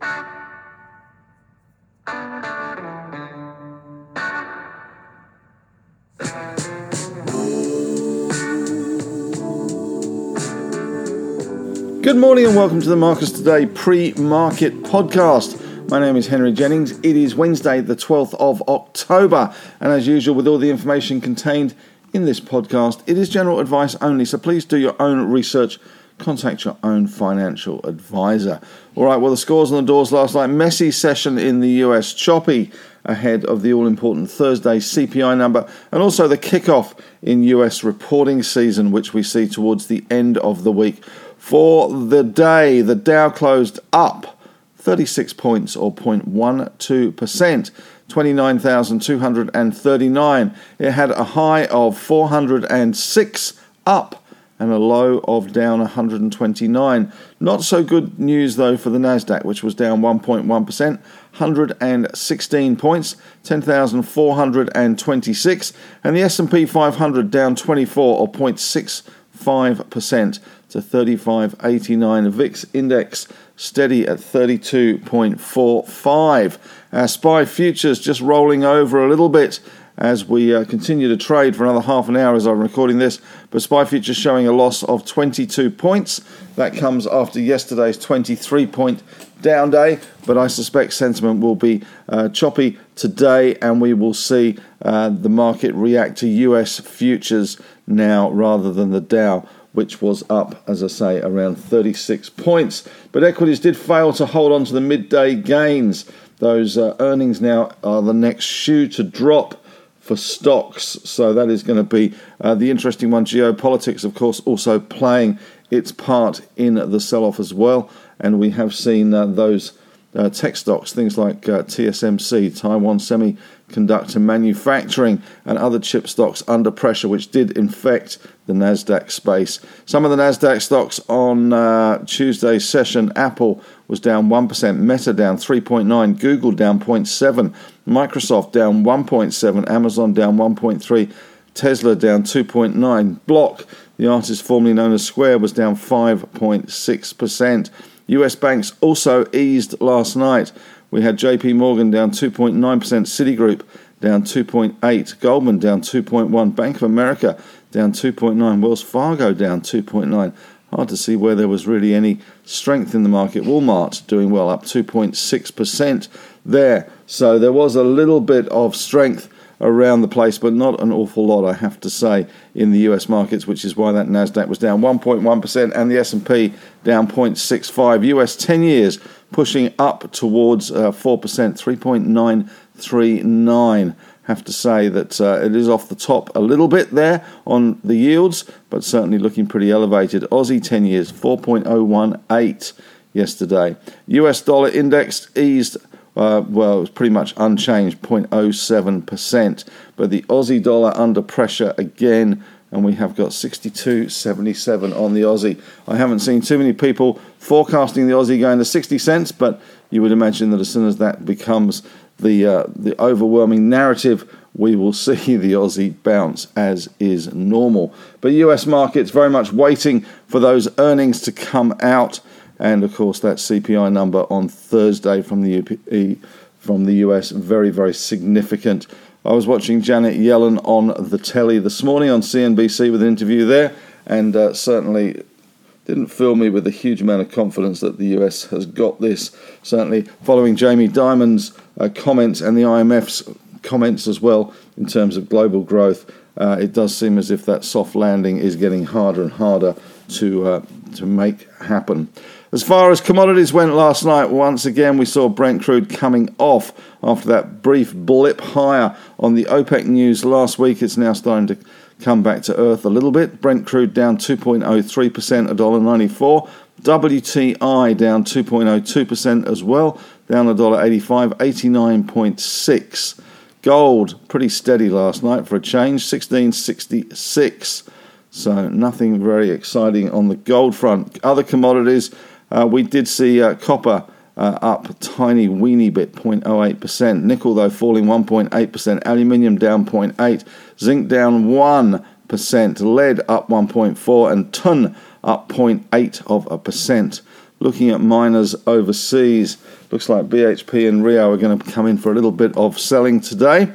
Good morning and welcome to the Marcus Today pre market podcast. My name is Henry Jennings. It is Wednesday, the 12th of October, and as usual, with all the information contained in this podcast, it is general advice only, so please do your own research. Contact your own financial advisor. All right, well, the scores on the doors last night. Messy session in the US, choppy ahead of the all important Thursday CPI number, and also the kickoff in US reporting season, which we see towards the end of the week. For the day, the Dow closed up 36 points or 0.12%, 29,239. It had a high of 406 up and a low of down 129. Not so good news though for the Nasdaq, which was down 1.1%, 116 points, 10,426, and the S&P 500 down 24 or 0.65% to 35.89. VIX index steady at 32.45. Our SPI futures just rolling over a little bit as we uh, continue to trade for another half an hour as I'm recording this. But SPI futures showing a loss of 22 points. That comes after yesterday's 23 point down day, but I suspect sentiment will be uh, choppy today and we will see uh, the market react to US futures now rather than the Dow which was up, as I say, around 36 points. But equities did fail to hold on to the midday gains. Those uh, earnings now are the next shoe to drop for stocks. So that is going to be uh, the interesting one. Geopolitics, of course, also playing its part in the sell off as well. And we have seen uh, those uh, tech stocks, things like uh, TSMC, Taiwan Semiconductor Manufacturing, and other chip stocks under pressure, which did infect the NASDAQ space. Some of the NASDAQ stocks on uh, Tuesday's session Apple was down 1%, Meta down 3.9, Google down 0.7%, Microsoft down 1.7, Amazon down 1.3. Tesla down 2.9, Block, the artist formerly known as Square, was down 5.6%. US banks also eased last night. We had JP Morgan down 2.9%, Citigroup down 2.8%, Goldman down 2.1, Bank of America down 2.9%, Wells Fargo down 2.9%. Hard to see where there was really any strength in the market. Walmart doing well, up 2.6% there. So there was a little bit of strength around the place, but not an awful lot, I have to say, in the US markets, which is why that Nasdaq was down 1.1% and the S&P down 0.65. US 10 years pushing up towards uh, 4%, 3.939. Have to say that uh, it is off the top a little bit there on the yields, but certainly looking pretty elevated. Aussie 10 years 4.018 yesterday. US dollar index eased uh, well, it was pretty much unchanged, 0.07%. But the Aussie dollar under pressure again, and we have got 62.77 on the Aussie. I haven't seen too many people forecasting the Aussie going to 60 cents, but you would imagine that as soon as that becomes the uh, the overwhelming narrative, we will see the Aussie bounce as is normal. But US markets very much waiting for those earnings to come out and of course that CPI number on Thursday from the from the US very very significant. I was watching Janet Yellen on the telly this morning on CNBC with an interview there, and uh, certainly didn't fill me with a huge amount of confidence that the US has got this. Certainly, following Jamie Dimon's uh, comments and the IMF's comments as well in terms of global growth, uh, it does seem as if that soft landing is getting harder and harder to uh, to make happen. As far as commodities went last night, once again we saw Brent crude coming off after that brief blip higher on the OPEC news last week. It's now starting to come back to earth a little bit. Brent crude down 2.03%, $1.94. WTI down 2.02% as well, down $1.85, 89.6. Gold pretty steady last night for a change, 1666. So nothing very exciting on the gold front. Other commodities uh, we did see uh, copper uh, up a tiny weeny bit, 0.08%. Nickel, though, falling 1.8%. Aluminium down 0.8%. Zinc down 1%. Lead up 1.4%. And tin up 0.8 of a percent. Looking at miners overseas, looks like BHP and Rio are going to come in for a little bit of selling today.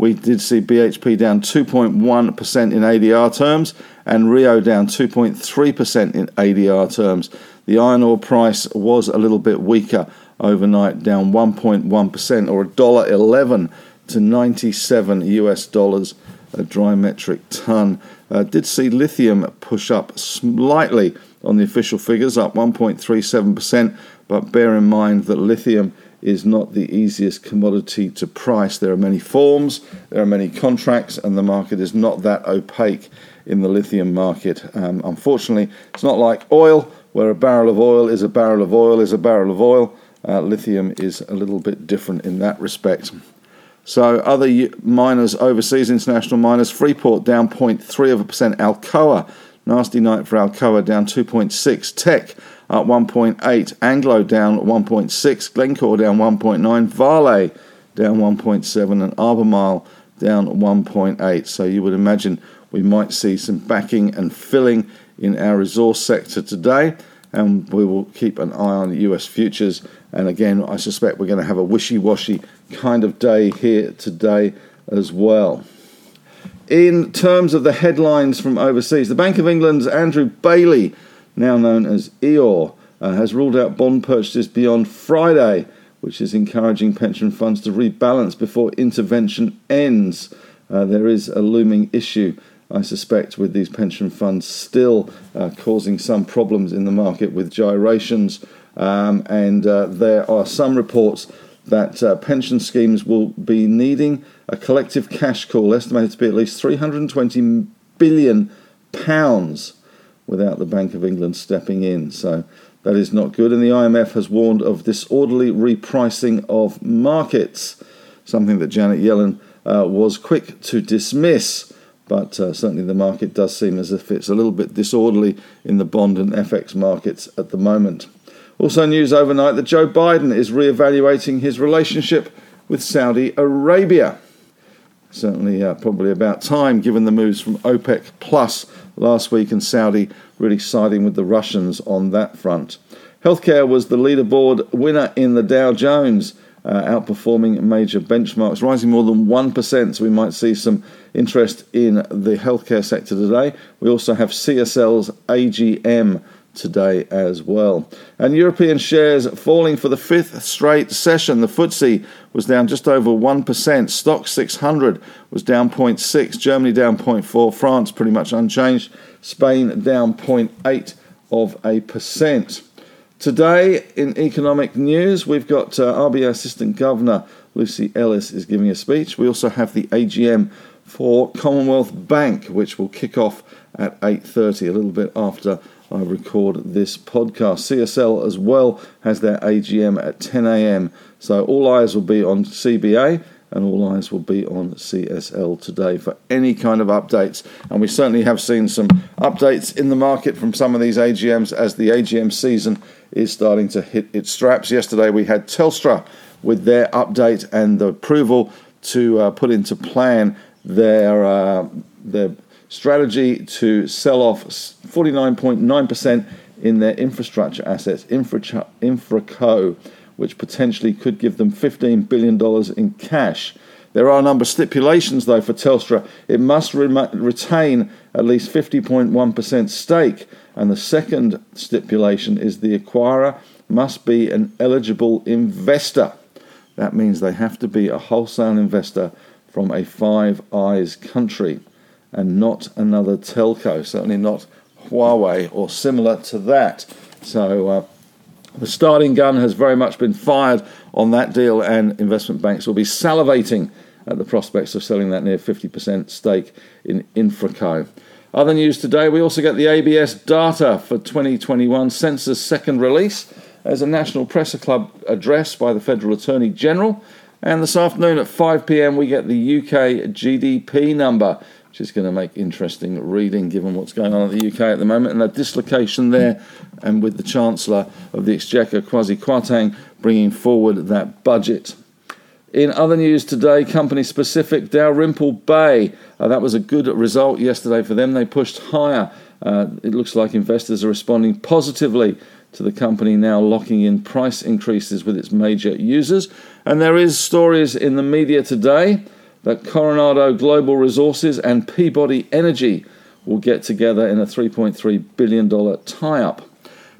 We did see BHP down 2.1% in ADR terms and Rio down 2.3% in ADR terms. The iron ore price was a little bit weaker overnight, down 1.1% or $1.11 to 97 US dollars a dry metric ton. Uh, did see lithium push up slightly on the official figures, up 1.37%, but bear in mind that lithium is not the easiest commodity to price. There are many forms, there are many contracts, and the market is not that opaque in the lithium market. Um, unfortunately, it's not like oil, where a barrel of oil is a barrel of oil is a barrel of oil. Uh, lithium is a little bit different in that respect. So other miners overseas, international miners, Freeport down 0.3 of a percent, Alcoa, nasty night for Alcoa down 2.6, Teck up 1.8, Anglo down 1.6, Glencore down 1.9, Vale down 1.7, and Albemarle down 1.8. So you would imagine we might see some backing and filling in our resource sector today, and we will keep an eye on the US futures. And again, I suspect we're going to have a wishy washy kind of day here today as well. In terms of the headlines from overseas, the Bank of England's Andrew Bailey, now known as Eeyore, uh, has ruled out bond purchases beyond Friday, which is encouraging pension funds to rebalance before intervention ends. Uh, there is a looming issue, I suspect, with these pension funds still uh, causing some problems in the market with gyrations. Um, and uh, there are some reports that uh, pension schemes will be needing a collective cash call estimated to be at least 320 billion pounds without the Bank of England stepping in. So that is not good. And the IMF has warned of disorderly repricing of markets, something that Janet Yellen uh, was quick to dismiss. But uh, certainly the market does seem as if it's a little bit disorderly in the bond and FX markets at the moment. Also, news overnight that Joe Biden is re-evaluating his relationship with Saudi Arabia. Certainly, uh, probably about time, given the moves from OPEC Plus last week and Saudi really siding with the Russians on that front. Healthcare was the leaderboard winner in the Dow Jones, uh, outperforming major benchmarks, rising more than 1%. So we might see some interest in the healthcare sector today. We also have CSL's AGM today as well. And European shares falling for the fifth straight session. The FTSE was down just over 1%. Stoxx 600 was down 0.6. Germany down 0.4. France pretty much unchanged. Spain down 0.8 of a percent. Today in economic news, we've got uh, RBA Assistant Governor Luci Ellis is giving a speech. We also have the AGM for Commonwealth Bank, which will kick off at 8:30, a little bit after I record this podcast. CSL as well has their AGM at 10 a.m. So all eyes will be on CBA and all eyes will be on CSL today for any kind of updates. And we certainly have seen some updates in the market from some of these AGMs as the AGM season is starting to hit its straps. Yesterday we had Telstra with their update and the approval to uh, put into plan their uh, their strategy to sell off 49.9% in their infrastructure assets, Infra, Infraco, which potentially could give them $15 billion in cash. There are a number of stipulations, though, for Telstra. It must re- retain at least 50.1% stake. And the second stipulation is the acquirer must be an eligible investor. That means they have to be a wholesale investor from a Five Eyes country and not another telco, certainly not Huawei or similar to that. So uh, the starting gun has very much been fired on that deal, and investment banks will be salivating at the prospects of selling that near 50% stake in Infraco. Other news today, we also get the ABS data for 2021 census second release as a National Press Club address by the Federal Attorney General. And this afternoon at 5 pm, we get the UK GDP number which is going to make interesting reading given what's going on in the UK at the moment and a dislocation there, and with the Chancellor of the Exchequer, Kwasi Kwarteng, bringing forward that budget. In other news today, company specific, Dalrymple Bay. Uh, that was a good result yesterday for them. They pushed higher. Uh, it looks like investors are responding positively to the company now locking in price increases with its major users. And there is stories in the media today that Coronado Global Resources and Peabody Energy will get together in a $3.3 billion tie up.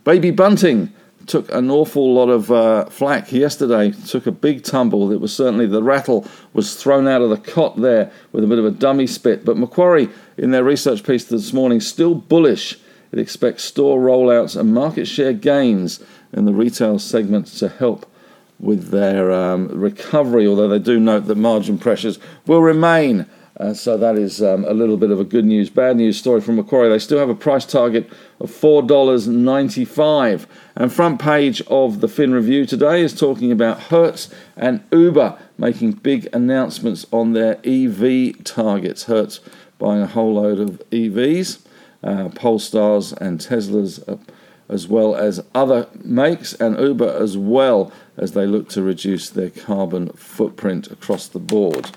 Baby Bunting took an awful lot of uh, flack yesterday, took a big tumble. It was certainly the rattle was thrown out of the cot there with a bit of a dummy spit. But Macquarie, in their research piece this morning, still bullish. It expects store rollouts and market share gains in the retail segment to help with their um, recovery, although they do note that margin pressures will remain. Uh, so that is um, a little bit of a good news, bad news story from Macquarie. They still have a price target of $4.95. And front page of the Fin Review today is talking about Hertz and Uber making big announcements on their EV targets. Hertz buying a whole load of EVs, uh, Polestars and Teslas. Uh, as well as other makes, and Uber as well as they look to reduce their carbon footprint across the board.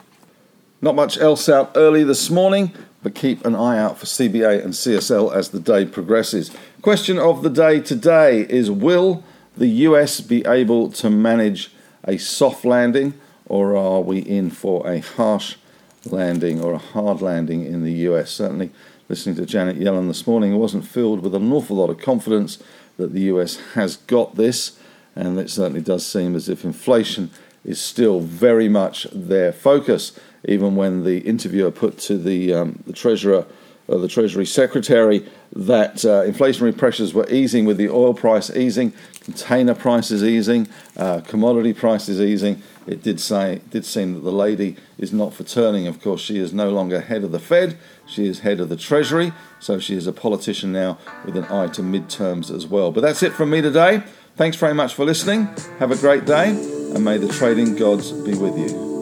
Not much else out early this morning, but keep an eye out for CBA and CSL as the day progresses. Question of the day today is Will the US be able to manage a soft landing, or are we in for a harsh landing or a hard landing in the US? Certainly listening to Janet Yellen this morning, I wasn't filled with an awful lot of confidence that the US has got this, and it certainly does seem as if inflation is still very much their focus. Even when the interviewer put to the um, the treasurer, uh, the Treasury Secretary, that uh, inflationary pressures were easing with the oil price easing, container prices easing, uh, commodity prices easing. It did say it did seem that the lady is not for turning. Of course, she is no longer head of the Fed; she is head of the Treasury, so she is a politician now with an eye to midterms as well. But that's it from me today. Thanks very much for listening. Have a great day, and may the trading gods be with you.